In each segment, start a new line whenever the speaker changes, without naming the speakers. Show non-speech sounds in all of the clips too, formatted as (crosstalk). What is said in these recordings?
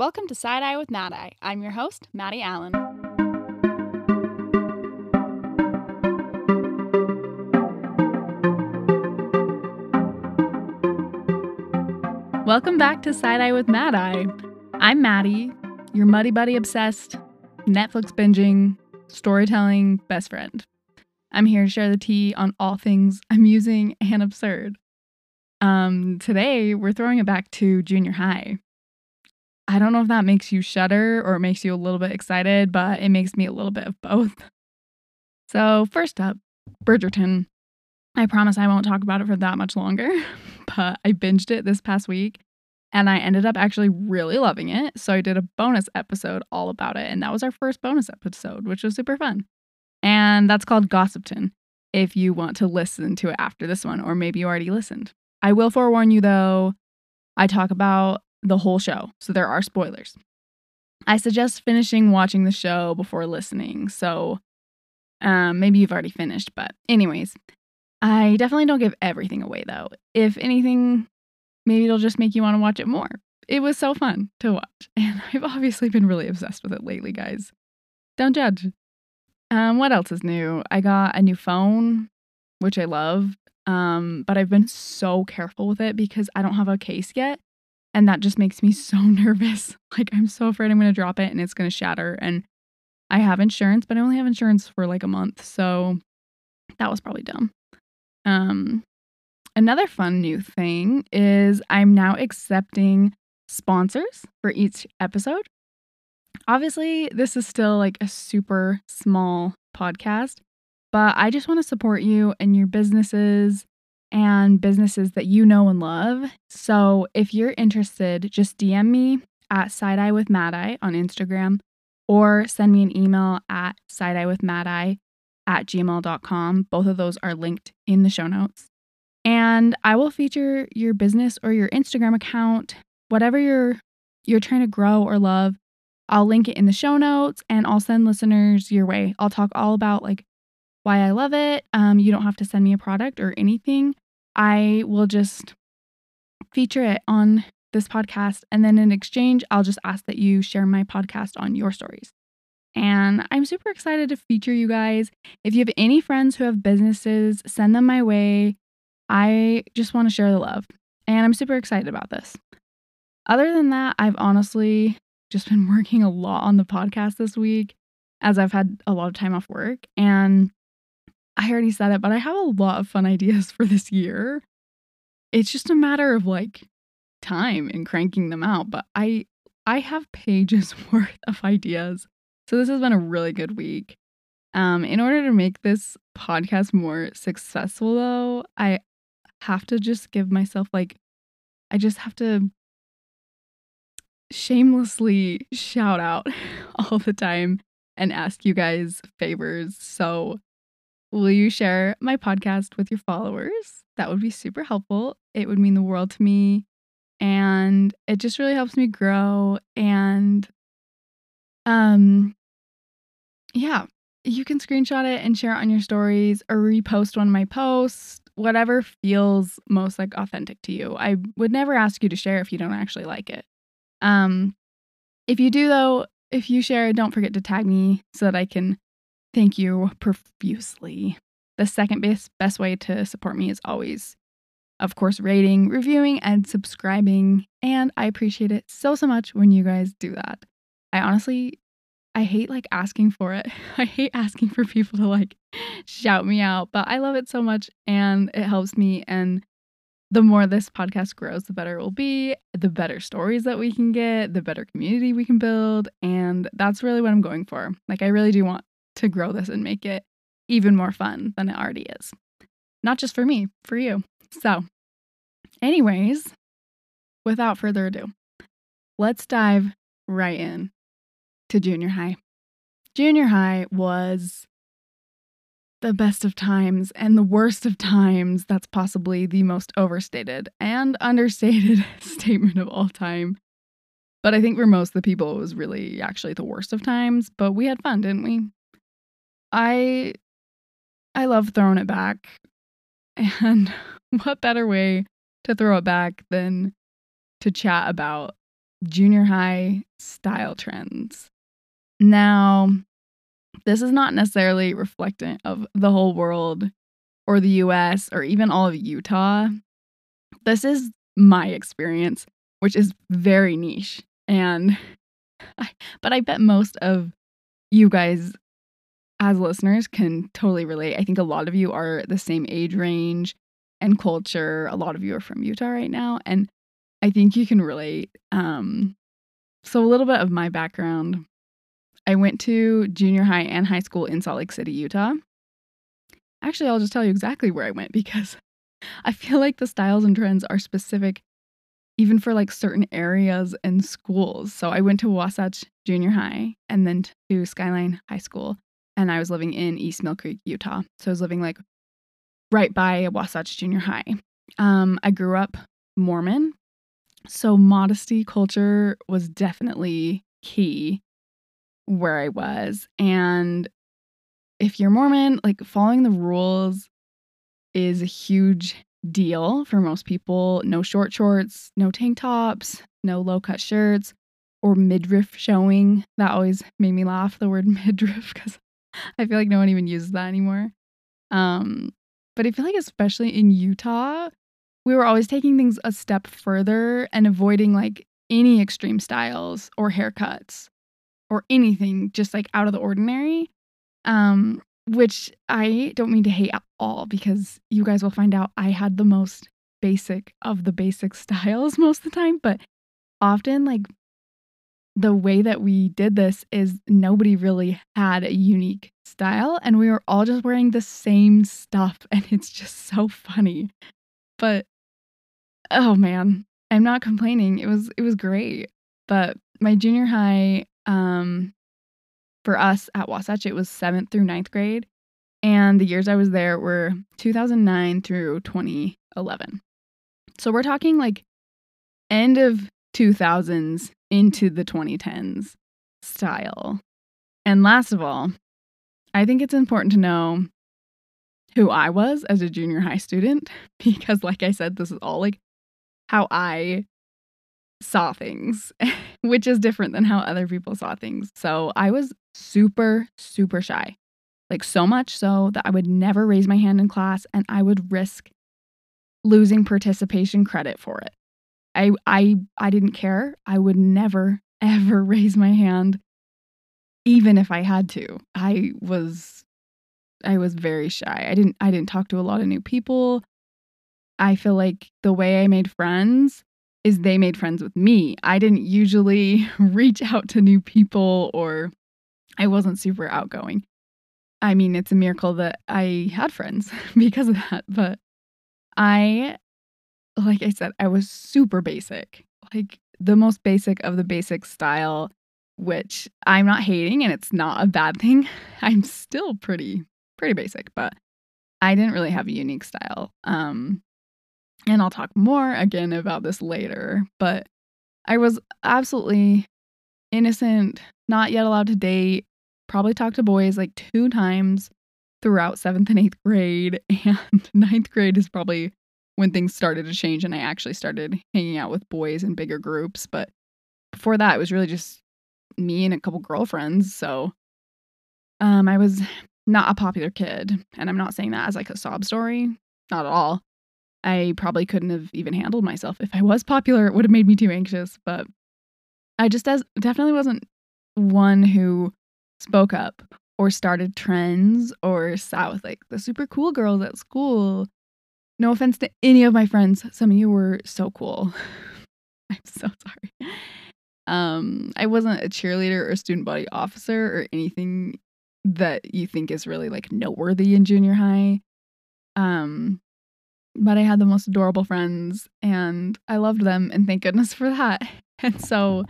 Welcome to Side Eye with Mad Eye. I'm your host, Maddie Allen. Welcome back to Side Eye with Mad Eye. I'm Maddie, your muddy buddy obsessed, Netflix binging, storytelling best friend. I'm here to share the tea on all things (laughs) amusing and absurd. Um, today we're throwing it back to junior high. I don't know if that makes you shudder or it makes you a little bit excited, but it makes me a little bit of both. (laughs) So, first up, Bridgerton. I promise I won't talk about it for that much longer, (laughs) but I binged it this past week and I ended up actually really loving it. So I did a bonus episode all about it. And that was our first bonus episode, which was super fun. And that's called Gossipton if you want to listen to it after this one, or maybe you already listened. I will forewarn you though, I talk about the whole show, so there are spoilers. I suggest finishing watching the show before listening. So um, maybe you've already finished, but, anyways, I definitely don't give everything away though. If anything, maybe it'll just make you want to watch it more. It was so fun to watch, (laughs) and I've obviously been really obsessed with it lately, guys. Don't judge. Um, what else is new? I got a new phone, which I love. Um, but I've been so careful with it because I don't have a case yet. And that just makes me (laughs) so nervous. Like, I'm so afraid I'm going to drop it and it's going to shatter. And I have insurance, but I only have insurance for like a month. So that was probably dumb. Um, another fun new thing is I'm now accepting sponsors for each episode. Obviously, this is still like a super small podcast, but I just want to support you and your businesses and businesses that you know and love. So if you're interested, just DM me at Side Eye with Mad Eye on Instagram or send me an email at Side Eye with Mad Eye at gmail.com. Both of those are linked in the show notes. And I will feature your business or your Instagram account, whatever you're you're trying to grow or love. I'll link it in the show notes and I'll send listeners your way. I'll talk all about like why I love it. Um, you don't have to send me a product or anything. I will just feature it on this podcast. And then in exchange, I'll just ask that you share my podcast on your stories. And I'm super excited to feature you guys. If you have any friends who have businesses, send them my way. I just want to share the love. And I'm super excited about this. Other than that, I've honestly just been (laughs) working a lot on the podcast this week as I've had a lot of time off work. And I already said it, but I have a lot of fun ideas for this year. It's just a matter of like time and cranking them out, but I I have pages (laughs) worth of ideas. So this has been a really good week. Um in order to make this podcast more successful though, I have to just give myself like I just have to shamelessly shout out (laughs) all the time and ask you guys favors. So Will you share my podcast with your followers? That would be super helpful. It would mean the world to me. And it just really helps me grow. And um yeah, you can screenshot it and share it on your stories or repost one of my posts, whatever feels most like authentic to you. I would never ask you to share if you don't actually like it. Um if you do though, if you share, don't forget to tag me so that I can Thank you profusely. The second best, best way to support me is always, of course, rating, reviewing, and subscribing. And I appreciate it so, so much when you guys do that. I honestly, I hate like asking for it. (laughs) I hate asking for people to like shout me out, but I love it so much and it helps me. And the more this podcast grows, the better it will be, the better stories that we can get, the better community we can build. And that's really what I'm going for. Like, I really do want to grow this and make it even more fun than it already is. Not just for me, for you. So, anyways, without further ado, let's dive right in to junior high. Junior high was the best of times and the worst of times. That's possibly the most overstated and understated (laughs) statement of all time. But I think for most of the people, it was really actually the worst of times. But we had fun, didn't we? I I love throwing it back. (laughs) And what better way to throw it back than to chat about junior high style trends. Now, this is not necessarily reflectant of the whole world or the US or even all of Utah. This is my experience, which is very niche. And (laughs) I, but I bet most of you guys as listeners can totally relate. I think a lot of you are the same age range and culture. A lot of you are from Utah right now and I think you can relate. Um so a little bit of my background. I went to junior high and high school in Salt Lake City, Utah. Actually, I'll just tell you exactly where I went (laughs) because I feel like the styles and trends are specific even for like certain areas and schools. So I went to Wasatch Junior High and then to Skyline High School. And I was living in East Millcreek, Utah. So I was living like right by Wasatch Junior High. Um, I grew up Mormon. So modesty culture was definitely key where I was. And if you're Mormon, like following the rules is a huge deal for most people. No short shorts, no tank tops, no low cut shirts, or midriff showing. That always made me laugh, the word (laughs) midriff, because (laughs) I feel like no one even uses that anymore. Um, but I feel like, especially in Utah, we were always taking things a step further and avoiding like any extreme styles or haircuts or anything just like out of the ordinary. Um, which I don't mean to hate at all because you guys will find out I had the most basic of the basic (laughs) styles most of the time, but often like the way that we did this is nobody really had a unique style and we were all just wearing the same stuff (laughs) and it's just so funny. But oh man, I'm not complaining. It was it was great. But my junior high um for us at Wasatch, it was seventh through ninth grade. And the years I was there were 2009 through 2011. So we're talking like end of 2000s into the 2010s style. And last of all, I think it's important to know who I was as a junior high student (laughs) because, like I said, this is all like how I saw things, (laughs) which is different than how other people saw things. So I was super, super shy. Like, so much so that I would never raise my hand in class and I would risk losing participation credit for it. I, I, I didn't care. I would never, (laughs) ever raise my hand, even if I had to. I was, I was very shy. I didn't, I didn't talk to a lot of new people. I feel like the way I made friends is they made friends with me. I didn't usually (laughs) reach out to new people or I wasn't super outgoing. I mean, it's a miracle that I had friends (laughs) because of that, but I like I said, I was super basic. Like the most basic of the basic style, which I'm not hating and it's not a bad thing. (laughs) I'm still pretty pretty basic, but I didn't really have a unique style. Um and I'll talk more again about this later, but I was absolutely innocent, not yet allowed to date, probably talked to boys like two times throughout seventh and eighth grade. (laughs) And ninth grade is probably when things started to change and I actually started hanging out with boys in bigger groups. But before that, it was really just me and a couple girlfriends. So um, I was not a popular kid. And I'm not saying that as like a sob story, not at all. I probably couldn't have even handled myself. If I was popular, it would have made me too anxious. But I just as definitely wasn't one who spoke up or started trends or sat with like the super cool girls at school. No offense to any of my friends. Some of you were so cool. (laughs) I'm so sorry. Um, I wasn't a cheerleader or student body officer or anything that you think is really like noteworthy in junior high. Um, but I had the most adorable friends and I loved them and thank goodness for that. (laughs) And so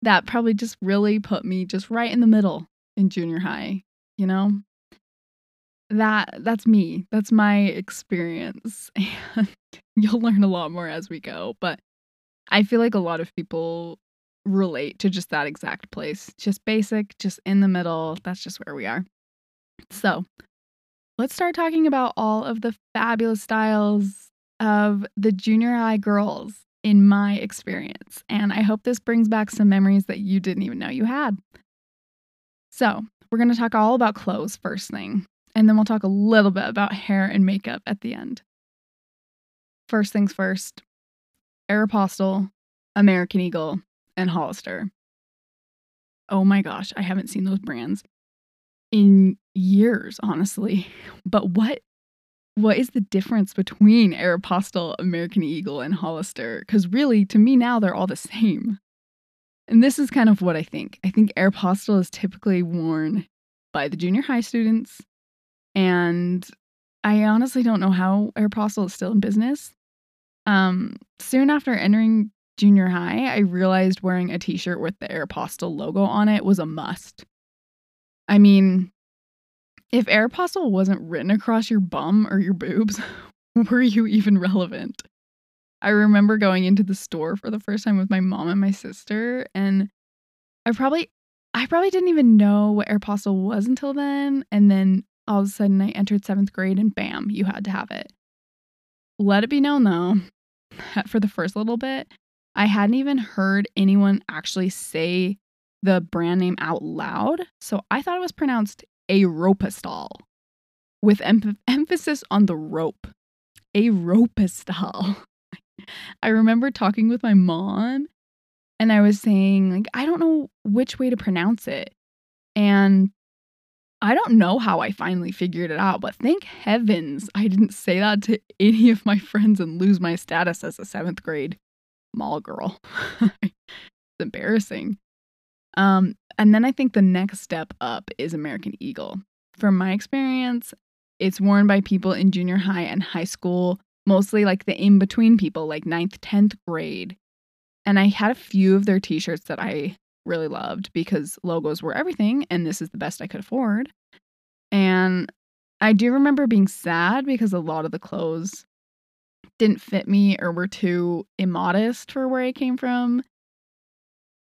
that probably just really put me just right in the middle in junior high, you know? That that's me. That's my experience. (laughs) And you'll learn a lot more as we go, but I feel like a lot of people relate to just that exact place. Just basic, just in the middle. That's just where we are. So, let's start talking about all of the fabulous styles of the junior high girls in my experience. And I hope this brings back some memories that you didn't even know you had. So, we're going to talk all about clothes first thing, and then we'll talk a little bit about hair and makeup at the end. First things first Aeropostale, American Eagle, and Hollister. Oh my gosh, I haven't seen those brands in years, honestly. (laughs) But what what is the difference between Aeropostale, American Eagle, and Hollister? Because really, to me now, they're all the same. And this is kind of what I think. I think Aeropostale is typically worn by the junior high students. And I honestly don't know how Aeropostale is still in business. Um, soon after entering junior high, I realized wearing a t shirt with the Aeropostale logo on it was a must. I mean, if Aeropostale wasn't written across your bum or your boobs, (laughs) were you even relevant? I remember going into the store for the first time with my mom and my sister, and I probably I probably didn't even know what Aeropostale was until then. And then all of a sudden I entered seventh grade and bam, you had to have it. Let it be known though, that (laughs) for the first little bit, I hadn't even heard anyone actually say the brand name out loud. So I thought it was pronounced Aeropostale with em- emphasis on the rope. Aeropostale. (laughs) I remember talking with my mom and I was saying, like, I don't know which way to pronounce it. And I don't know how I finally figured it out, but thank heavens I didn't say that to any of my friends and lose my status as a seventh grade mall girl. (laughs) it's embarrassing. Um, and then I think the next step up is American Eagle. From my experience, it's worn by people in junior high and high school, mostly like the in between people, like ninth, 10th grade. And I had a few of their t shirts that I really loved because logos were everything, and this is the best I could afford. And I do remember being sad because a lot of the clothes didn't fit me or were too immodest for where I came from.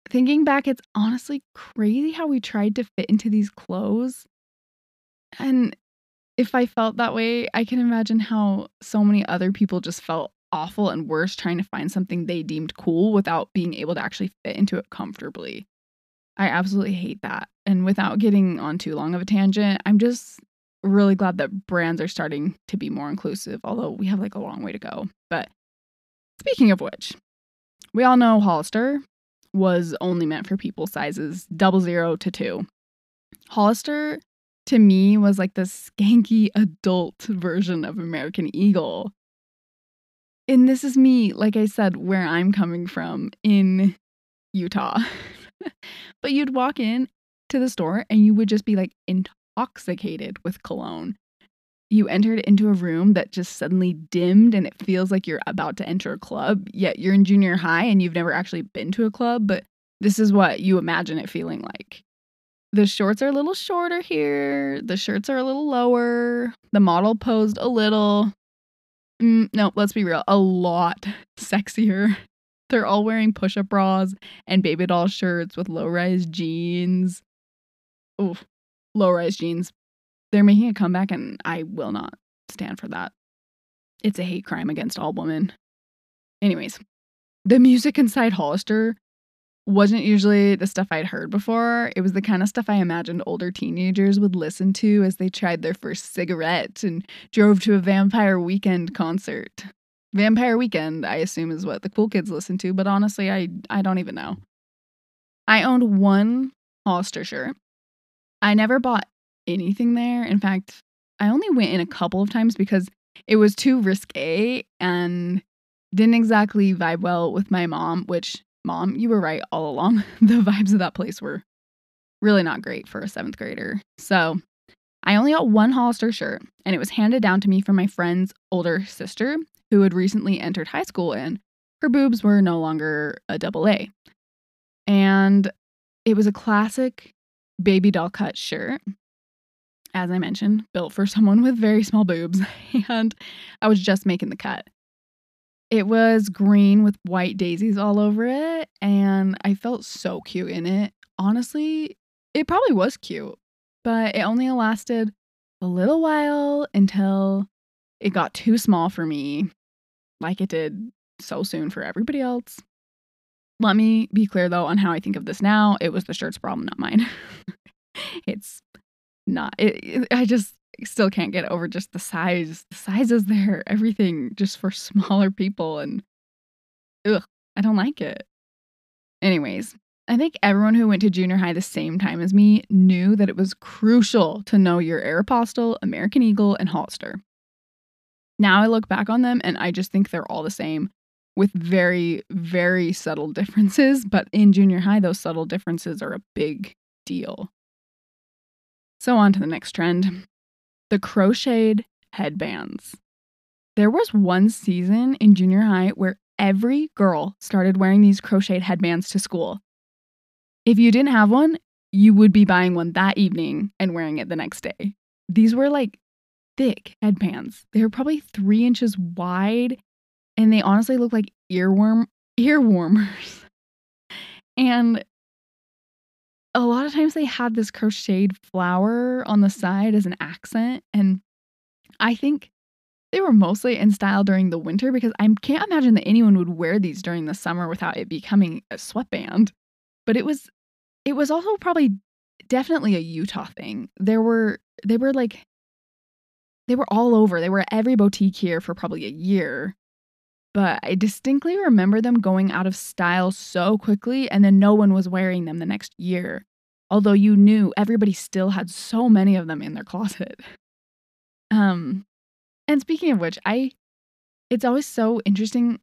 Thinking back, it's honestly crazy how we tried to fit into these clothes. And if I felt that way, I can imagine how so many other people just felt awful and worse trying to find something they deemed cool without being able to actually fit into it comfortably. I absolutely hate that. And without getting on too long of a tangent, I'm just really glad that brands are starting to be more inclusive, although we have like a long way to go. But speaking of which, we all know Hollister was only meant for people sizes double zero to two. Hollister to me was like the skanky adult version of American Eagle. And this is me, like I said, where I'm coming from in Utah. (laughs) (laughs) but you'd walk in to the store and you would just be like intoxicated with cologne. You entered into a room that just suddenly dimmed and it feels like you're about to enter a club, yet you're in junior high and you've never actually been to a club, but this is what you imagine it feeling like. The shorts are a little shorter here, the shirts are a little lower, the model posed a little. Mm, no, let's be real, a lot (laughs) sexier. They're all wearing push up bras and baby doll shirts with low rise jeans. Oof, low rise jeans. They're making a comeback, and I will not stand for that. It's a hate crime against all women. Anyways, the music inside Hollister wasn't usually the stuff I'd heard before. It was the kind of stuff I imagined older teenagers would listen to as they tried their first cigarette and drove to a Vampire Weekend concert. Vampire Weekend, I assume, is what the cool kids listen to, but honestly, I, I don't even know. I owned one Hollister shirt. I never bought anything there. In fact, I only went in a couple of times because it was too risque and didn't exactly vibe well with my mom, which, mom, you were right all along. (laughs) the vibes of that place were really not great for a seventh grader. So I only got one Hollister shirt, and it was handed down to me from my friend's older sister, who had recently entered high school, and her boobs were no longer a double A. And it was a classic baby doll cut shirt as I mentioned, built for someone with very small boobs, (laughs) and I was just making the cut. It was green with white daisies all over it, and I felt so cute in it. Honestly, it probably was cute, but it only lasted a little while until it got too small for me, like it did so soon for everybody else. Let me be clear though on how I think of this now. It was the shirt's problem, not mine. (laughs) it's not, it, it, I just still can't get over just the size. The size is there, everything just for (laughs) smaller people. And ugh, I don't like it. Anyways, I think everyone who went to junior high the same time as me knew that it was crucial to know your Aeropostale, American Eagle, and Hollister. Now I look back on them and I just think they're all the same with very, very subtle differences. But in junior high, those subtle differences are a big deal. So, on to the next trend the crocheted headbands. There was one season in junior high where every girl started wearing these crocheted headbands to school. If you didn't have one, you would be buying one that evening and wearing it the next day. These were like thick headbands. They were probably three inches wide and they honestly look like earworm ear warmers. and a lot of times they had this crocheted flower on the side as an accent. And I think they were mostly in style during the winter because I can't imagine that anyone would wear these during the summer without it becoming a sweatband. But it was it was also probably definitely a Utah thing. There were they were like they were all over. They were at every boutique here for probably a year. But I distinctly remember them going out of style so quickly and then no one was wearing them the next year. Although you knew everybody still had so many of them in their closet. (laughs) Um and speaking of which, I it's always so interesting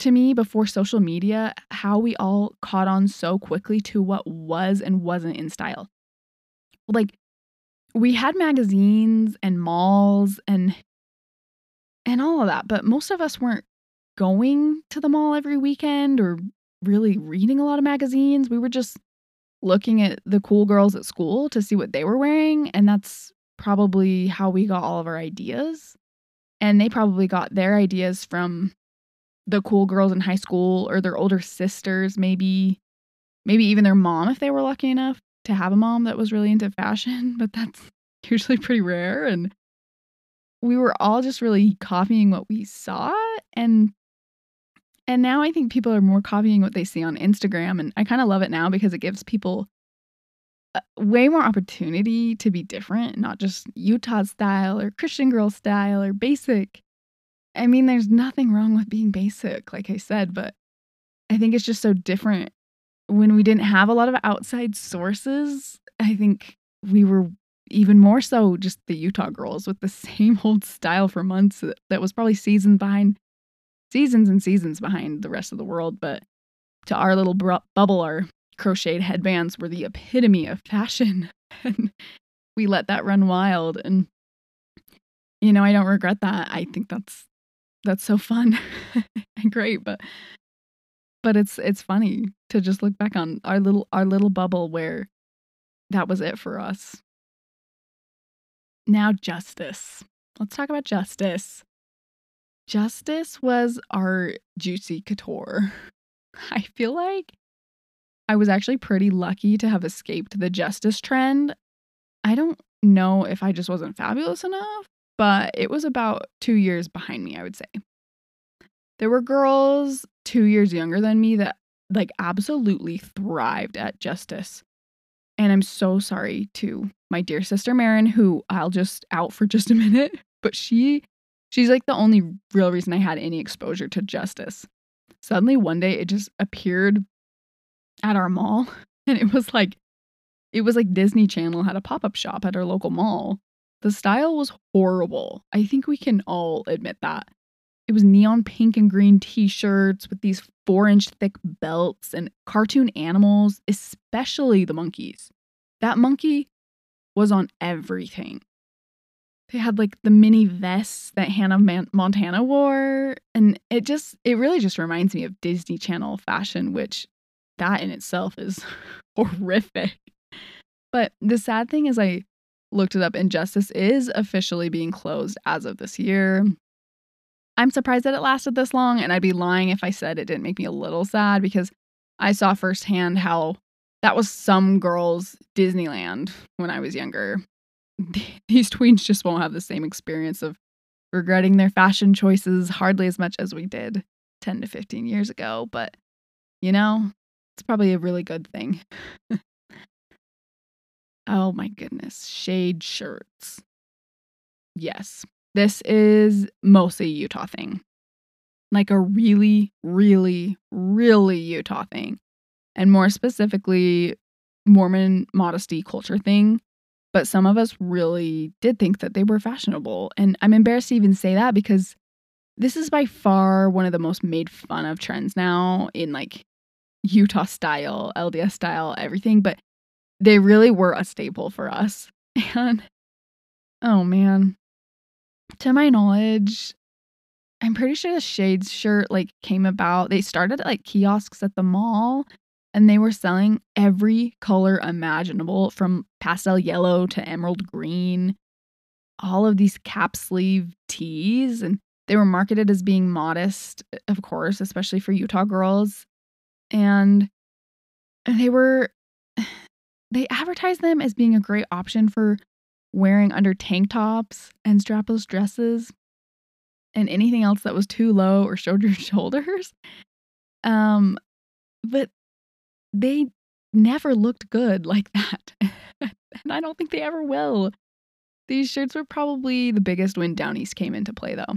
to me before social media how we all caught on so quickly to what was and wasn't in style. Like we had magazines and malls and and all of that, but most of us weren't going to the mall every weekend or really reading a lot of magazines. We were just looking at the cool girls at school to see what they were wearing, and that's probably how we got all of our ideas. And they probably got their ideas from the cool girls in high school or their older sisters, maybe, maybe even their mom if they were lucky enough to have a mom that was really into fashion, (laughs) but that's usually pretty rare. And we were all just really copying what we saw. And and now I think people are more copying what they see on Instagram. And I kind of love it now because it gives people uh, way more opportunity to be different, not just Utah style or Christian girl style or basic. I mean, there's nothing wrong with being basic, like I said, but I think it's just so different when we didn't have a lot of outside sources. I think we were even more so just the Utah girls with the (laughs) same old style for months that was probably seasons behind seasons and seasons behind the rest of the world. But to our little br- bubble, our crocheted headbands were the epitome of fashion. (laughs) and we let that run wild. And, you know, I don't regret that. I think that's that's so fun (laughs) and great but but it's it's funny to just look back on our little our little bubble where that was it for us. Now justice. Let's talk about justice. Justice was our juicy couture. (laughs) I feel like i was actually pretty lucky to have escaped the justice trend. I don't know if i just wasn't fabulous enough but it was about two years behind me, I would say. There were girls two years younger than me that like absolutely thrived at justice. And I'm so sorry to my dear sister Marin, who I'll just out for just a (laughs) minute, but she she's like the only real reason I had any exposure to justice. Suddenly one day it just appeared at our mall (laughs) and it was like it was like Disney Channel had a pop-up shop at our local mall the style was horrible. I think we can all admit that. It was neon pink and green t shirts with these four inch thick belts and cartoon animals, especially the monkeys. That monkey was on everything. They had like the mini vests that Hannah Man- Montana wore. And it just, it really just reminds me of Disney Channel fashion, which that in itself is (laughs) horrific. But the sad thing is, I looked it up, and Justice is officially being closed as of this year. I'm surprised that it lasted this long, and I'd be lying if I said it didn't make me a little sad because I saw firsthand how that was some girls' Disneyland when I was younger. (laughs) These tweens just won't have the same experience of regretting their fashion choices hardly as much as we did. 10 to 15 years ago, but you know, it's probably a really good thing. (laughs) oh my goodness, shade shirts. Yes, this is mostly Utah thing. Like a really, really, really Utah thing. And more specifically, Mormon modesty culture thing. But some of us really did think that they were fashionable. And I'm embarrassed to even say that because this is by far one of the most made fun of trends now in like Utah style, LDS style, everything. But they really were a staple for us. (laughs) And oh man, to my knowledge, I'm pretty sure the Shades shirt like came about. They started at like kiosks at the mall and they were selling every color imaginable from pastel yellow to emerald green. All of these cap sleeve tees and they were marketed as being modest, of course, especially for Utah girls. And they were (sighs) they advertised them as being a great option for wearing under tank tops and strapless dresses and anything else that was too low or showed your (laughs) shoulders. Um, but they never looked good like that. (laughs) and I don't think they ever will. These shirts were probably the biggest when Down East came into play, though.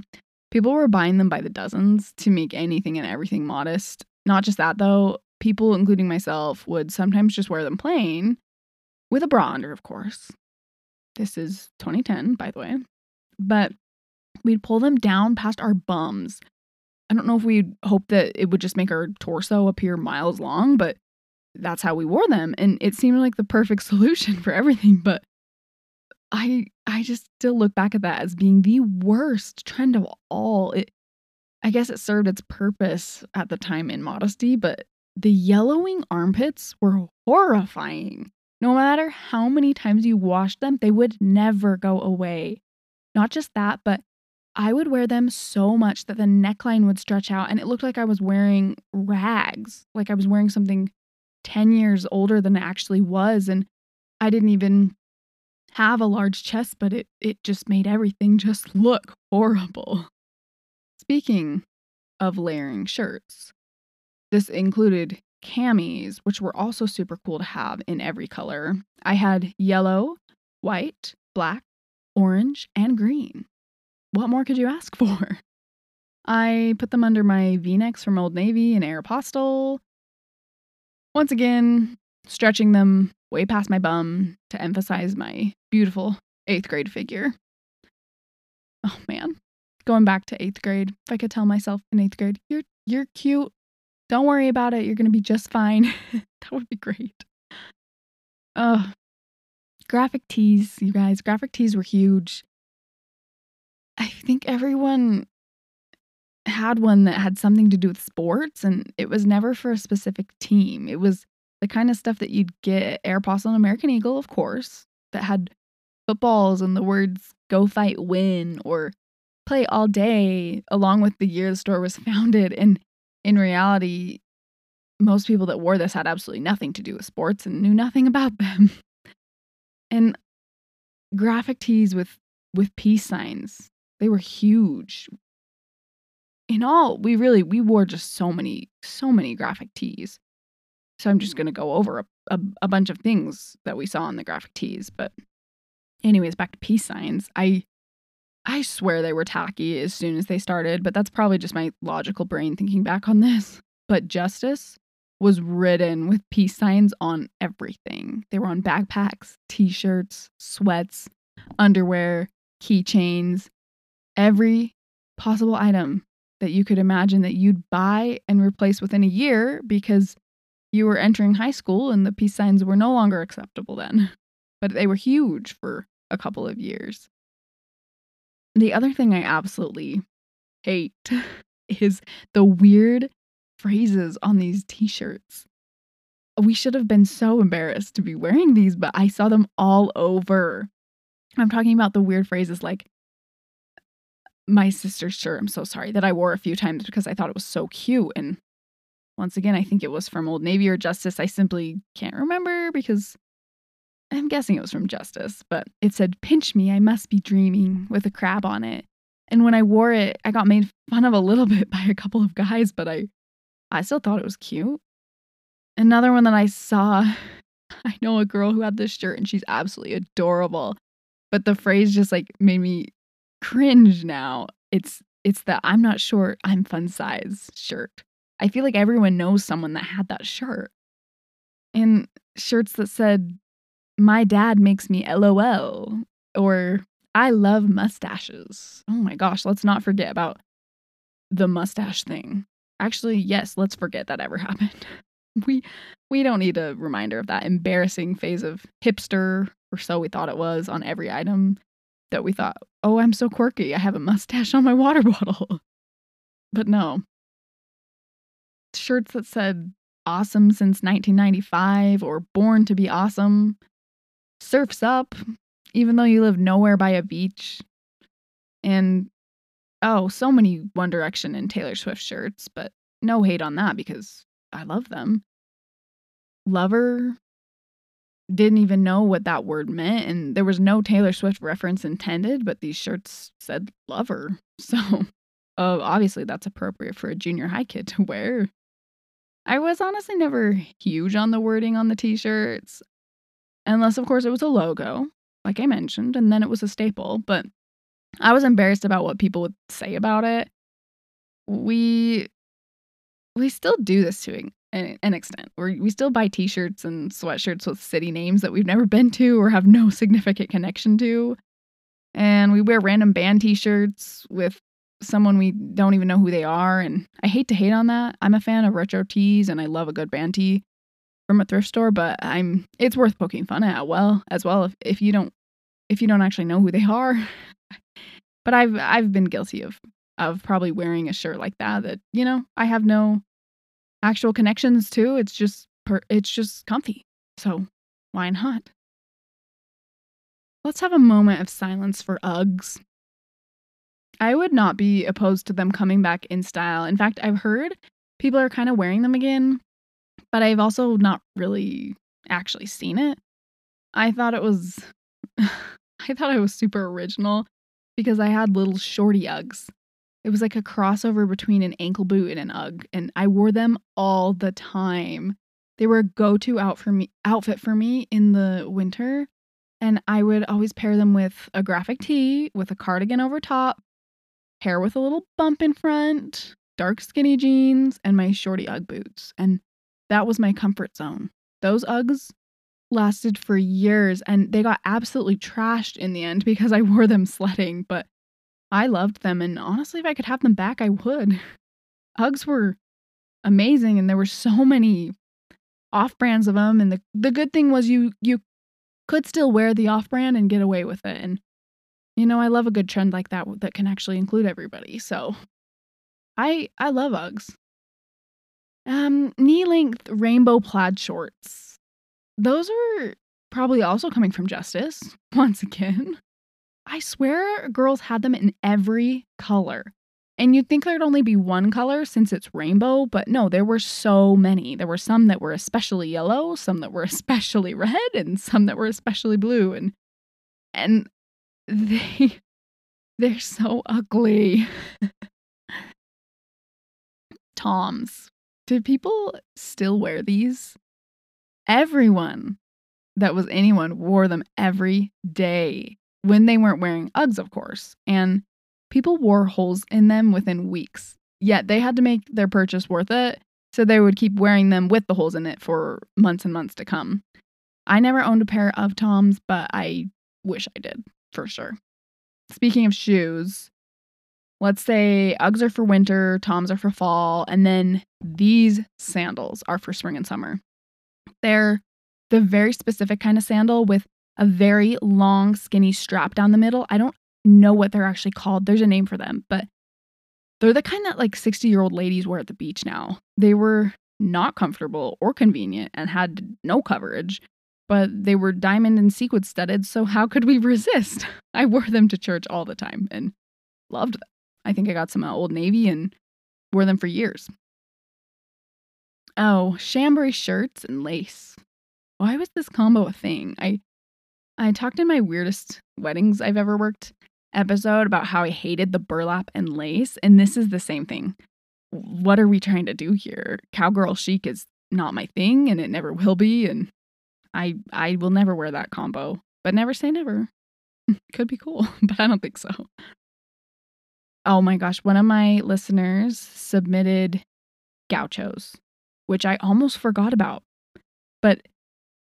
People were buying them by the dozens to make anything and everything modest. Not just that, though, people, including myself, would sometimes just wear them plain with a bra under, of course. This is 2010, by the way. But we'd pull them down past our bums. I don't know if we'd hope that it would just make our torso appear miles long, but that's how we wore them. And it seemed like the perfect (laughs) solution for everything. But I I just still look back at that as being the worst trend of all. It I guess it served its purpose at the time in modesty, but the yellowing armpits were horrifying. No matter how many times you washed them, they would never go away. Not just that, but I would wear them so much that the neckline would stretch out and it looked like I was wearing rags, like I was wearing something 10 years older than it actually was. And I didn't even have a large chest, but it, it just made everything just look horrible. Speaking of layering shirts, this included camis, which were also super cool to have in every color. I had yellow, white, black, orange, and green. What more could you ask (laughs) for? I put them under my v necks from Old Navy and Aeropostale. Once again, stretching them way past my bum to emphasize my beautiful eighth grade figure. Oh man, going back to eighth grade, if I could tell myself in eighth grade, you're you're cute, don't worry about it. You're going to be just fine. (laughs) that would be great. Oh, graphic tees, you guys. Graphic tees were huge. I think everyone had one that had something to do with sports, and it was never for a specific team. It was the kind of stuff that you'd get at Aeropostale and American Eagle, of course, that had footballs and the words go fight win or play all day, along with the year the store was (laughs) founded. And in reality, most people that wore this had absolutely nothing to do with sports and knew nothing about (laughs) them. and graphic tees with with peace signs, they were huge. In all, we really we wore just so many so many graphic tees. So I'm just mm-hmm. going to go over a, a, a bunch of things that we saw on the graphic tees, but anyways, back to peace signs. I I swear they were tacky as soon as they started, but that's probably just my logical brain thinking back on this. But Justice was ridden with peace signs on everything. They were on backpacks, t shirts, sweats, underwear, keychains, every possible item that you could imagine that you'd buy and replace within a year because you were entering high school and the peace signs were no longer acceptable then. But they were huge for a couple of years. The other thing I absolutely hate (laughs) is the weird phrases on these t shirts. We should have been so embarrassed to be wearing these, but I saw them all over. I'm talking about the weird phrases like, my sister's shirt, I'm so sorry, that I wore a few times because I thought it was so cute. And once again, I think it was from Old Navy or Justice. I simply can't remember because I'm guessing it was from Justice, but it said, Pinch me, I must be dreaming, with a crab on it. And when I wore it, I got made fun of a little (laughs) bit by a couple of guys, but I I still thought it was cute. Another one that I saw, (laughs) I know a girl who had this shirt and she's absolutely adorable. But the phrase just like made me cringe now. It's it's the I'm not short, I'm fun size shirt. I feel like everyone knows someone that had that shirt. And shirts that said, My dad makes me LOL or I love mustaches. Oh my gosh, let's not forget about the mustache thing. Actually, yes, let's forget that ever (laughs) happened. We we don't need a reminder of that embarrassing phase of hipster or so we thought it was on every item that we thought, "Oh, I'm so quirky. I have a mustache on my water (laughs) bottle." But no. Shirts that said awesome since 1995 or born to be awesome. Surfs up even though you live nowhere by a beach. And oh, so many One Direction and Taylor Swift shirts, but no hate on that because I love them. Lover didn't even know what that word meant, and there was no Taylor Swift reference intended, but these shirts said lover. (laughs) So uh, obviously that's appropriate for a junior high kid to wear. I was honestly never huge on the wording on the t shirts, unless, of course, it was a logo like I mentioned, and then it was a staple, but I was embarrassed about what people would say about it. We we still do this to an, an extent. we we still buy t-shirts and sweatshirts with city names that we've never been to or have no (laughs) significant connection to. And we wear random band t-shirts with someone we don't even know who they are and I hate to hate on that. I'm a fan of retro tees and I love a good band tee from a thrift store, but I'm it's worth poking fun at well as well if, if you don't if you don't actually know who they are. (laughs) but I've I've been guilty of of probably wearing a shirt like that that, you know, I have no actual connections to. It's just per, it's just comfy. So, why not? Let's have a moment of silence for Uggs. I would not be opposed to them coming back in style. In fact, I've heard people are kind of wearing them again but I've also not really actually seen it. I thought it was (laughs) I thought it was super original because I had little shorty Uggs. It was like a crossover between an ankle boot and an Ugg, and I wore them all the time. They were a go-to out for me outfit for me in the winter, and I would always pair them with a graphic tee with a cardigan over top, hair with a little bump in front, dark skinny jeans, and my shorty Ugg boots. And that was my comfort zone. Those Uggs lasted for years and they got absolutely trashed in the end because I wore them sledding, but I loved them and honestly if I could have them back I would. Uggs were amazing and there were so many off-brands of them and the the good thing was you you could still wear the off-brand and get away with it and you know, I love a good trend like that that can actually include everybody. So I I love Uggs. Um, knee length rainbow plaid shorts. Those are probably also coming from Justice, (laughs) once again. I swear girls had them in every color. And you'd think there'd only be one color since it's rainbow, but no, there were so many. There were some that were especially yellow, some that were (laughs) especially red, and some that were especially blue. And and they (laughs) they're so ugly. Toms. Do people still wear these? Everyone that was anyone wore them every day when they weren't wearing Uggs, of course. And people wore holes in them within weeks. Yet they had to make their purchase worth it, so they would keep wearing them with the holes in it for months and months to come. I never owned a pair of Toms, but I wish I did, for sure. Speaking of shoes, let's say Uggs are for winter, Toms are for fall, and then these sandals are for spring and summer. They're the very specific kind of sandal with a very long, skinny strap down the middle. I don't know what they're actually called. There's a name for them, but they're the kind that like 60 year old ladies wear at the beach now. They were not comfortable or convenient and had no coverage, but they were diamond and sequin studded. So how could we (laughs) resist? I wore them to church all the time and loved them. I think I got some at Old Navy and wore them for years. Oh, chambray shirts and lace. Why was this combo a thing? I I talked in my weirdest weddings I've ever worked, episode about how I hated the burlap and lace, and this is the same thing. What are we trying to do here? Cowgirl chic is not my thing and it never will be and I I will never wear that combo. But never say never. (laughs) Could be cool, (laughs) but I don't think so. Oh my gosh, one of my listeners submitted gauchos, which I almost forgot about. But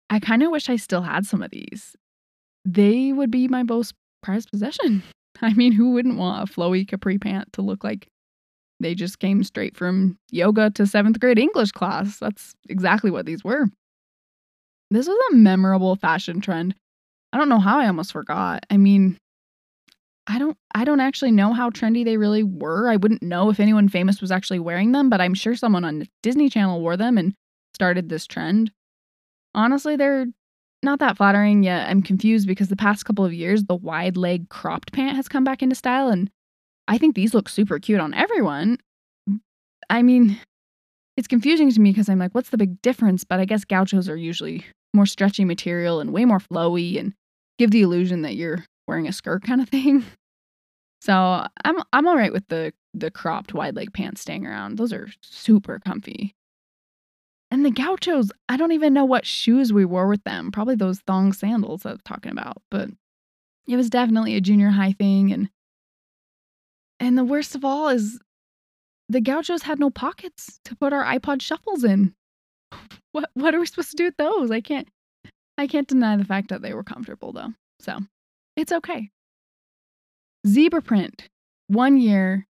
I kind of wish I still had some of these. They would be my most prized possession. (laughs) I mean, who wouldn't want a flowy capri pant to look like they just came straight from yoga to seventh grade English class? That's exactly what these were. This was a memorable fashion trend. I don't know how I almost forgot. I mean, I don't I don't actually know how trendy they really were. I wouldn't know if anyone famous was actually wearing them, but I'm sure someone on Disney Channel wore them and started this trend. Honestly, they're not that flattering yet. I'm confused because the past couple of years the wide leg cropped pant has come back into style and I think these look super cute on everyone. I mean, it's confusing to me because I'm like, what's the big difference? But I guess gauchos are usually more stretchy material and way more flowy and give the illusion that you're wearing a skirt kind of thing. (laughs) So I'm I'm all right with the the cropped wide leg pants staying around. Those are super comfy. And the gauchos, I don't even know what shoes we wore with them. Probably those thong sandals I was talking about, but it was definitely a junior high thing and and the worst of all is the gauchos had no pockets to put our iPod shuffles in. (laughs) What what are we supposed to do with those? I can't I can't deny the fact that they were comfortable though. So, it's okay. Zebra print. One year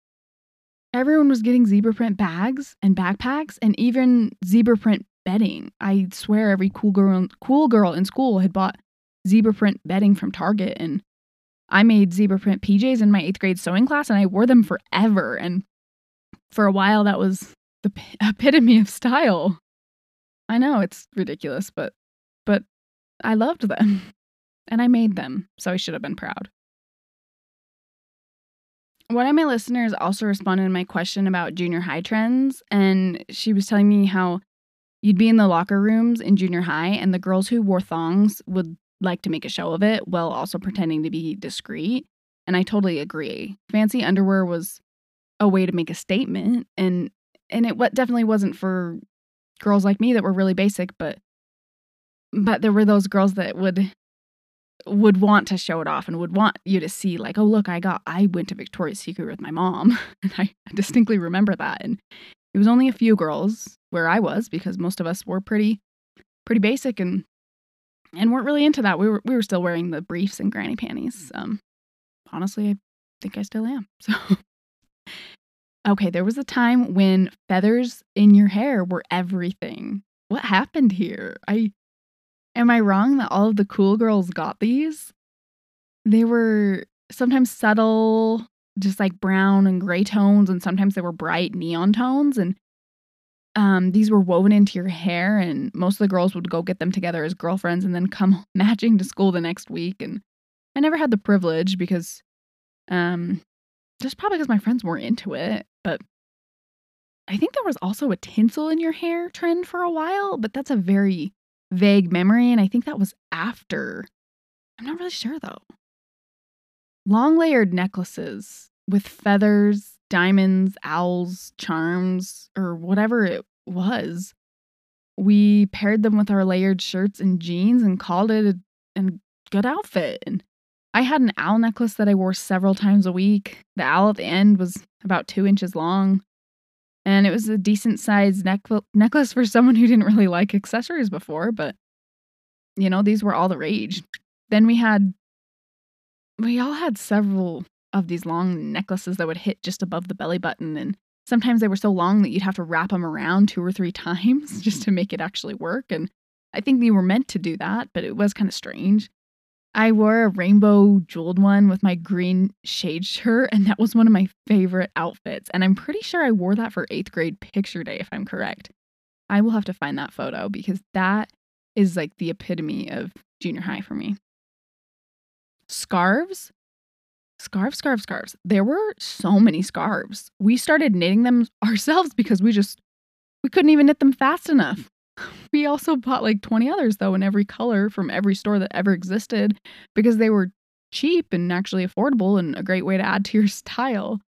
everyone was getting zebra print bags and backpacks and even zebra print bedding. I swear every cool girl cool girl in school had bought zebra print bedding from Target and I made zebra print PJs in my 8th grade sewing class and I wore them forever and for a while that was the (laughs) epitome of style. I know it's ridiculous, but but I loved them and I made them, so I should have been proud. One of my listeners also responded to my question about junior high trends, and she was telling me how you'd be in the locker rooms in junior high, and the girls who wore thongs would like to make a show of it while also pretending to be discreet. And I totally agree. Fancy underwear was a way to make a statement, and and it what definitely wasn't for girls like me that were really basic, but but there were those girls that would would want to show it off and would want you to see like oh look i got i went to victoria's secret with my mom. (laughs) And i distinctly remember that. And it was only a few girls where i was because most of us were pretty pretty basic and and weren't really into that. We were we were still wearing the briefs and granny panties. Um honestly i think i still am. (laughs) So okay there was a time when feathers in your hair were everything. What happened here? I Am I wrong that all of the cool girls got these? They were sometimes subtle, just like brown and gray tones, and sometimes they were bright neon tones. And um, these were woven into your hair, and most of the girls would go get them together as girlfriends and then come (laughs) matching to school the next week. And I never had the privilege because, um, just probably because my friends weren't into it. But I think there was also a tinsel in your hair trend for a while, but that's a very vague memory, and I think that was after. I'm not really sure though. Long layered necklaces with feathers, diamonds, owls, charms, or whatever it was. We paired them with our layered shirts and jeans and called it a, a good outfit. And I had an owl necklace that I wore several times a week. The owl at the end was about two inches long and it was a decent sized neck- necklace for someone who didn't really like accessories before but you know these were all the rage. Then we had we all had several of these long necklaces that would hit just above the belly button and sometimes they were so long that you'd have to wrap them around two or three (laughs) times just to make it actually work and i think they were meant to do that but it was kind of strange I wore a rainbow jeweled one with my green shade shirt, and that was one of my favorite outfits. And I'm pretty sure I wore that for eighth grade picture day, if I'm correct. I will have to find that photo because that is like the epitome of junior high for me. Scarves, scarves, scarves, scarves. There were so many scarves. We started knitting them ourselves because we just we couldn't even knit them fast enough. We also bought like 20 others though in every color from every store that ever existed because they were cheap and actually affordable and a great way to add to your (laughs) style.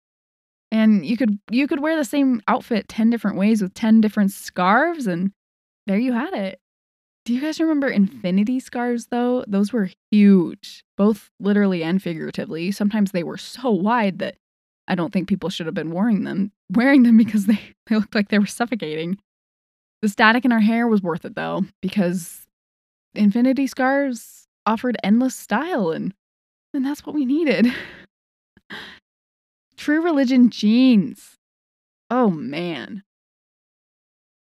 And you could you could wear the same outfit 10 different ways with 10 different scarves and there you had it. Do you guys remember infinity scarves though? Those were huge, both literally and figuratively. Sometimes they were so wide that I don't think people should have been wearing them, wearing them because they, (laughs) they looked like they were suffocating. The static in our hair was worth it though, because infinity Scars offered endless style and and that's what we needed. (laughs) True religion jeans. Oh man.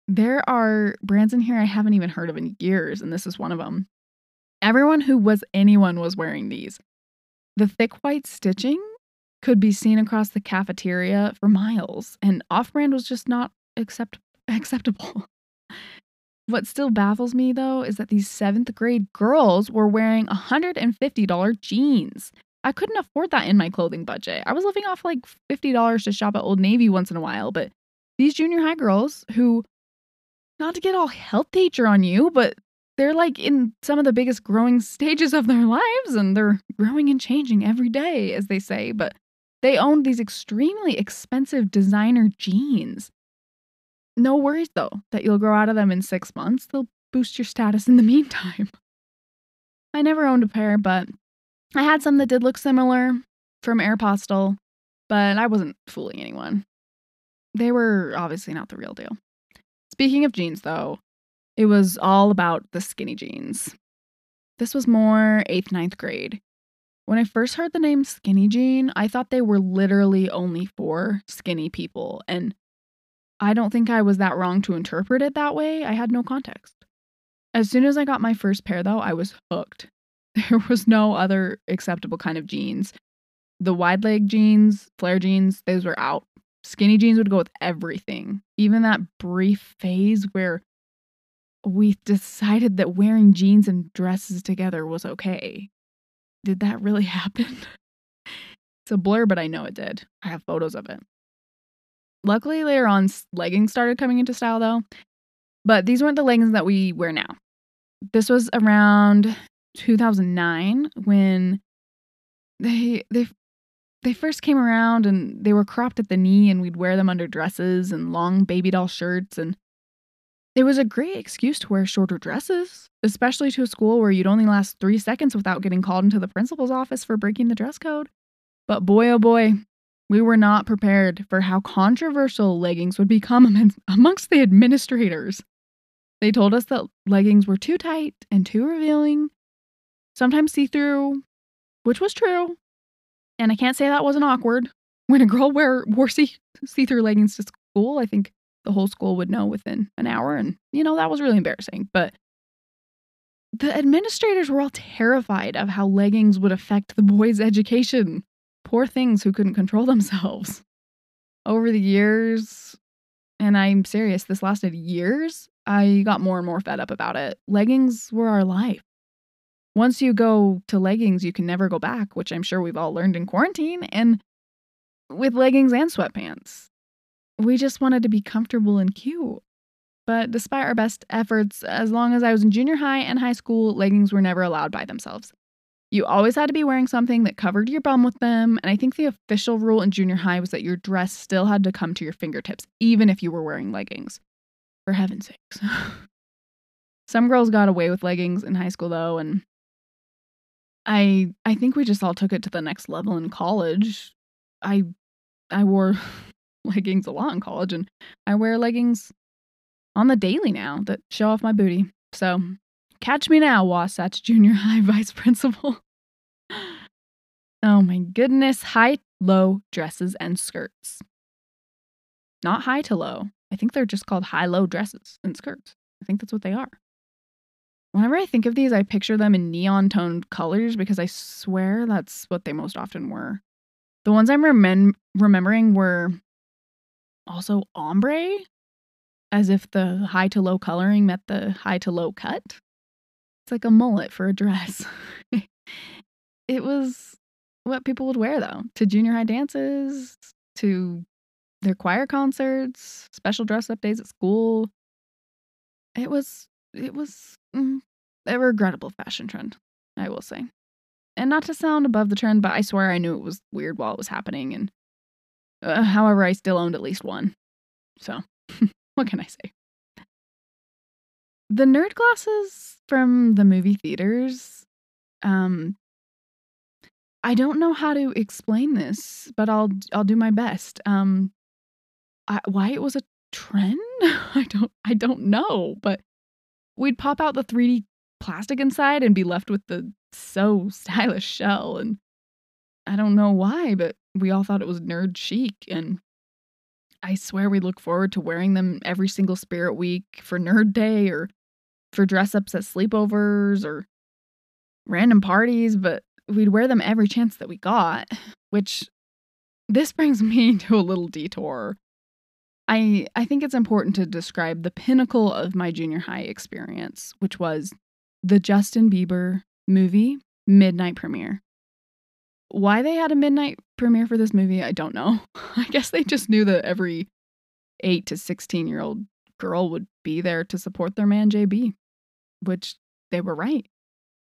There are brands in here I haven't even heard of in years, and this is one of them. Everyone who was anyone was wearing these. The thick white stitching could be seen across the cafeteria for miles, and off brand was just not accept- (laughs) acceptable. What still baffles me though is that these seventh grade girls were wearing $150 jeans. I couldn't afford that in my clothing budget. I was living off like $50 to shop at Old Navy once in a while, but these junior high girls who, not to get all health teacher on you, but they're like in some of the biggest growing (laughs) stages of their lives and they're growing and changing every day, as they say, but they owned these extremely expensive designer jeans. No worries though that you'll grow out of them in six months. They'll boost your status in the (laughs) meantime. I never owned a pair, but I had some that did look similar from Aeropostale, but I wasn't fooling anyone. They were obviously not the real deal. Speaking of jeans, though, it was all about the skinny jeans. This was more 8th, ninth grade. When I first heard the name skinny jean, I thought they were literally only for skinny people, and I don't think I was that wrong to interpret it that way. I had no context. As soon as I got my first pair, though, I was hooked. (laughs) There was no other acceptable kind of jeans. The wide leg jeans, flare jeans, those were out. Skinny jeans would go with everything. Even that brief phase where we decided that wearing jeans and dresses together was okay. Did that really (laughs) happen? it's a blur, but I know it did. I have photos of it. Luckily, later on, leggings started coming into style though. But these weren't the leggings that we wear now. This was around 2009 when they they they first came around and they were cropped at the knee and we'd wear them under dresses and long baby doll shirts and it was a great excuse to wear shorter dresses, especially to a school where you'd only last 3 seconds without getting called into the principal's office for breaking the dress code. But boy oh boy, we were not prepared for how controversial leggings would become (laughs) amongst the administrators. They told us that leggings were too tight and too revealing, sometimes see through, which was true. And I can't say that wasn't awkward. When a girl wear, wore see through leggings to school, I think the whole school would know within an hour. And, you know, that was really embarrassing. But the administrators were all terrified of how leggings would affect the boys' education. Poor things who couldn't control themselves. (laughs) Over the years, and I'm serious, this lasted years, I got more and more fed up about it. Leggings were our life. Once you go to leggings, you can never go back, which I'm sure we've all learned in quarantine, and with leggings and sweatpants. We just wanted to be comfortable and cute. But despite our best efforts, as long as I was in junior high and high school, leggings were never allowed by themselves. You always had to be wearing something that covered your bum with them, and I think the official rule in junior high was that your dress still had to come to your fingertips, even if you were wearing leggings. For heaven's sakes. (laughs) Some girls got away with leggings in high school though, and I I think we just all took it to the next level in college. I I wore (laughs) leggings a lot in college and I wear leggings on the daily now that show off my booty. So Catch me now, Wasatch Junior (laughs) High Vice Principal. oh my goodness. High, low dresses and skirts. Not high to low. I think they're just called high low dresses and skirts. I think that's what they are. Whenever I think of these, I picture them in neon toned colors because I swear that's what they most often were. The ones I'm remem- remembering were also ombre, as if the high to low coloring met the high to low cut. It's like a mullet for a dress. (laughs) it was what people would wear though to junior high dances, to their choir concerts, special dress up days at school. It was it was mm, a regrettable fashion trend, I will say. And not to sound above the trend, but I swear I knew it was weird while it was happening. And uh, however, I still owned at least one. So, (laughs) what can I say? The nerd glasses from the movie theaters, um, I don't know how to explain this, but I'll I'll do my best. Um, I, why it was a trend, (laughs) I don't I don't know, but we'd pop out the 3D plastic inside and be left with the so stylish shell and I don't know why, but we all thought it was nerd chic and I swear we look forward to wearing them every single spirit week for nerd day or for dress ups at sleepovers or random parties, but we'd wear them every chance that we got, which this (laughs) brings me (laughs) to a little detour. I I think it's important to describe the pinnacle of my junior high experience, which was the Justin Bieber movie midnight premiere. Why they had a midnight premiere for this movie, I don't know. (laughs) I guess they just knew that every 8 to 16 year old girl would be there to support their man JB, which they were right.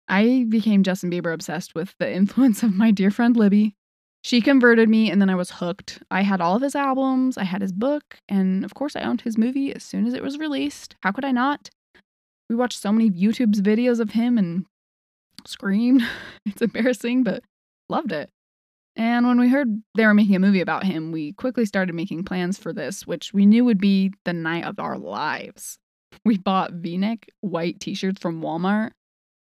I became Justin Bieber obsessed with the (laughs) influence of my dear friend Libby. She converted me and then I was hooked. I had all of his albums, I had his book, and of course I owned his movie as soon as it was released. How could I not? We watched so many YouTube's videos of him and screamed. (laughs) it's embarrassing, but loved it. And when we heard they were making a movie about him, we quickly started making plans for this, which we knew would be the night of our lives. We bought v neck white t shirts from Walmart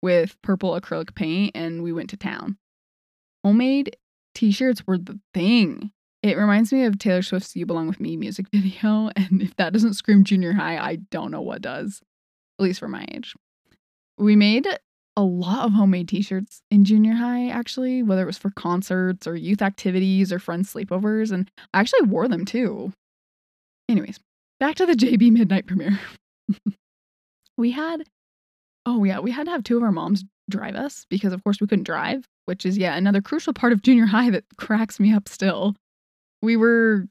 with purple acrylic paint and we went to town. Homemade t shirts were the thing. It reminds me of Taylor Swift's You Belong With Me music (laughs) video. And if that doesn't scream junior high, I don't know what does, at least for my age. We made a lot of homemade t-shirts in junior high actually whether it was for concerts or youth activities or friends sleepovers and i actually wore them too. Anyways back to the (laughs) jb midnight premiere. (laughs) We had oh yeah we had to have two of our moms drive us because of course we couldn't drive which is yeah another crucial part of junior high that (laughs) cracks me up still. We were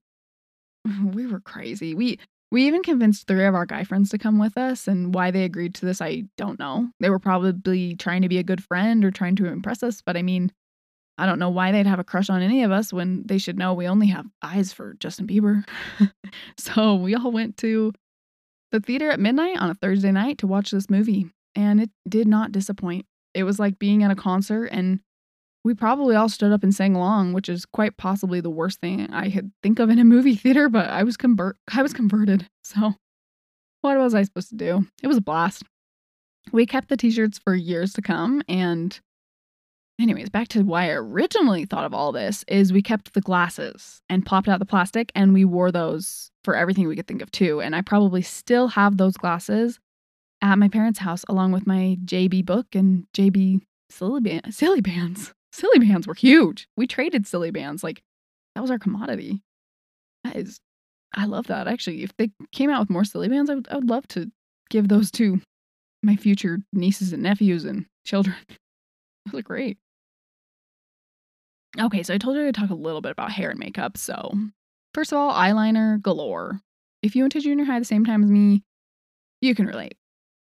(sighs) we were crazy. We we even convinced three of our guy friends to come with us, and why they agreed to this, I don't know. They were probably trying to be a good friend or trying to impress us, but I mean, I don't know why they'd have a crush on any of us when they should know we only have eyes for Justin Bieber. (laughs) so we all went to the theater at midnight on a Thursday night to watch this movie, and it did not disappoint. It was like being at a concert and we probably all stood up and sang along, which is quite possibly the worst thing I could think of in a movie (laughs) theater, but I was convert I was converted. (laughs) So what was I supposed to do? It was a blast. We kept the t-shirts for years to come and anyways, back to why I originally thought of all this is we kept the glasses and popped out the plastic and we wore those for everything we could think of too. And I probably still have those glasses at my parents' house along with my JB book and JB silly, Silly Bandz. Silly Bandz were huge. We traded Silly Bandz. Like, that was our commodity. That is, I love that. Actually, if they came out with more Silly Bandz, I would, I would love to give those to my future nieces and nephews and children. (laughs) Those are great. Okay, so I told you to talk a little bit about hair and makeup. So, first of all, eyeliner galore. If you went to junior high the same time as me, you can relate.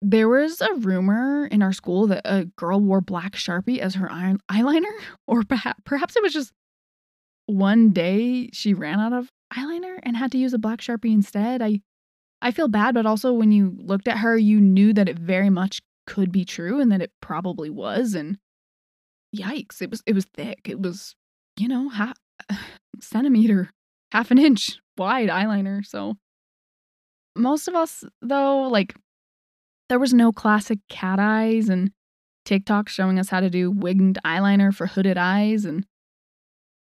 There was a rumor in our school that a girl wore black Sharpie as her eyeliner, (laughs) or perhaps, perhaps it was just one day she ran out of eyeliner and had to use a black Sharpie instead. I I feel bad, but also when you looked at her, you knew that it very much could be true and that it probably was and yikes, it was it was thick. It was, you know, half (sighs) centimeter, half an inch wide eyeliner. So most of us though, like there was no classic cat eyes and TikTok showing us how to do winged eyeliner for hooded eyes. And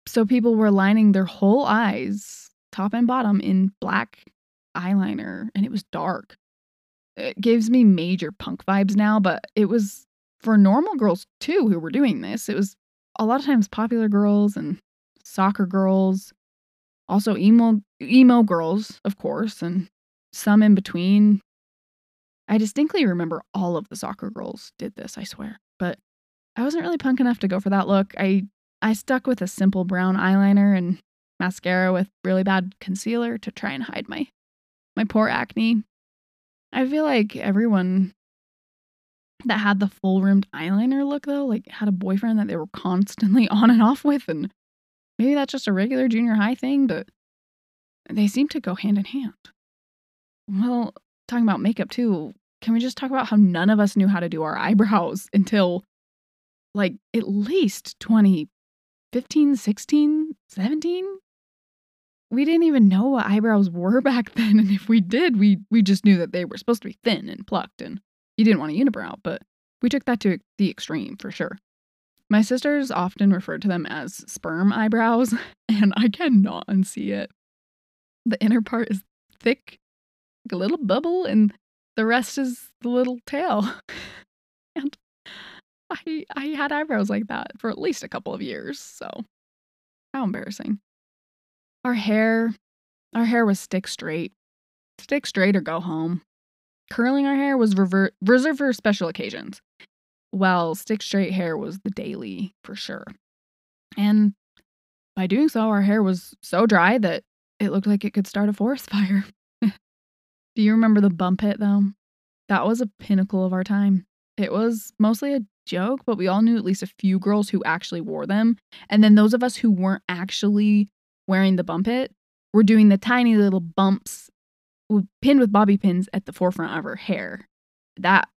so people were lining their whole eyes, top and bottom, in black eyeliner, and it was dark. It gives me major punk vibes now, but it was for normal girls too who were doing this. It was a lot of times popular girls and soccer girls, also emo emo girls, of course, and some in between I distinctly remember all of the soccer girls did this, I swear. But I wasn't really punk enough to go for that look. I I stuck with a simple brown eyeliner and mascara with really bad concealer to try and hide my my poor acne. I feel like everyone that had the full rimmed eyeliner look though, like had a boyfriend that they were constantly (laughs) on and off with and maybe that's just a regular junior high thing, but they seem to go hand in hand. Well, talking about makeup too, can we just talk about how none of us knew how to do our eyebrows (laughs) until like at least 2015, 16, 17? We didn't even know what eyebrows were (laughs) back then, and if we did, we we just knew that they were supposed to be thin and plucked and you didn't want a unibrow, but we took that to the extreme for sure. My sisters often referred to them as sperm eyebrows, (laughs) and I cannot unsee it. The inner part is thick, like a little bubble, and the rest is the little tail. (laughs) and I I had eyebrows like that for at least a couple of years, so how embarrassing. Our hair, our hair was stick straight. Stick straight or go home. Curling our hair was rever- reserved for special occasions, while stick straight hair was the daily for sure. And by doing so, our hair was so dry that it looked like it could start a forest (laughs) fire. Do you remember the bump it though? That was a pinnacle of our time. It was mostly a joke, but we all knew at least a few girls who actually wore them. And then those of us who weren't actually wearing the bump it were doing the tiny little bumps pinned with bobby pins at the forefront of her hair. That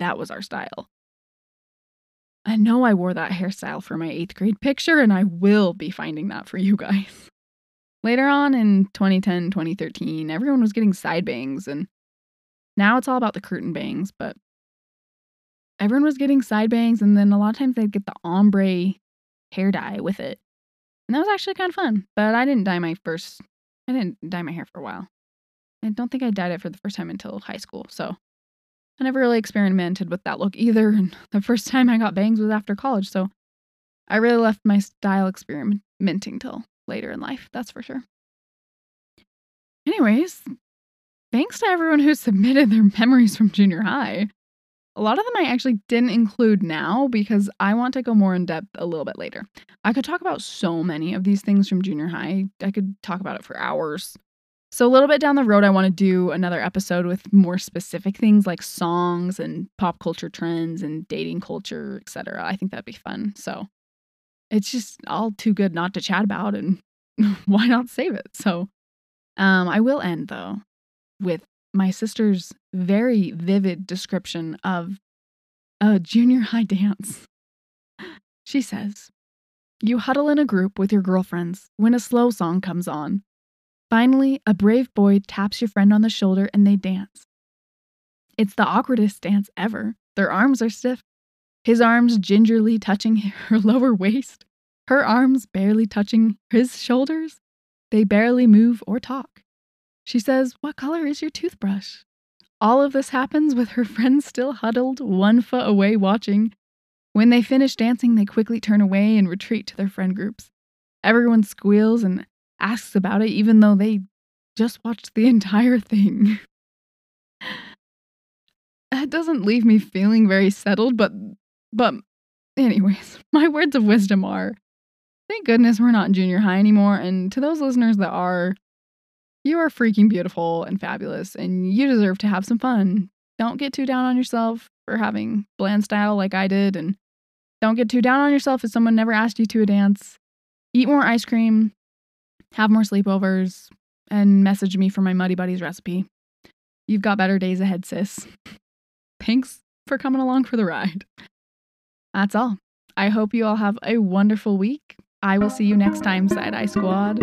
that was our style. I know I wore that hairstyle for my 8th grade picture and I will be finding that for you guys. Later on in 2010, 2013, everyone was getting side bangs and now it's all about the curtain bangs, but everyone was getting side bangs and then a lot of times they'd get the ombre hair dye with it. And that was actually kind of fun, but I didn't dye my first I didn't dye my hair for a while. I don't think I dyed it for the first time until high school. So I never really experimented with that look either. (laughs) And the first time I got bangs was after college. So I really left my style experimenting till later in life. That's for sure. Anyways, thanks to everyone who (laughs) submitted their memories from junior high. A lot of them I actually didn't include now because I want to go more in depth a little bit later. I could talk about so many of these things from junior high. I could talk about it for hours. So, a little bit down the road, I want to do another episode with more specific things like songs and pop culture trends and dating culture, etc. I think that'd be fun. So, it's just all too good not to chat about, and (laughs) why not save it? So, um, I will end though with my sister's very vivid description of a junior high (laughs) dance. She says, You huddle in a group with your girlfriends when a slow song comes on. Finally, a brave boy taps your friend on the shoulder and they dance. It's the awkwardest dance ever. Their arms are stiff, his arms gingerly touching (laughs) her lower waist, her arms barely touching his shoulders. They barely move or talk. She says, What color is your toothbrush? All of this happens with her (laughs) friends still huddled one foot away watching. When they finish dancing, they quickly turn away and retreat to their friend groups. Everyone squeals and asks about it, even though they just watched the (laughs) entire thing. that doesn't leave me feeling very settled, but but anyways, (laughs) my words of wisdom are thank goodness we're not in junior high anymore. And to those listeners that are, you are freaking beautiful and fabulous, and you deserve to have some fun. Don't get too down on yourself for having bland style like I did, and don't get too down on yourself if someone never asked you to a dance. Eat more ice cream, have more sleepovers, and message me for my Muddy Buddies recipe. You've got better days ahead, sis. (laughs) Thanks for coming along for the ride. That's all. I hope you all have a wonderful week. I will see you next time, Side Eye Squad.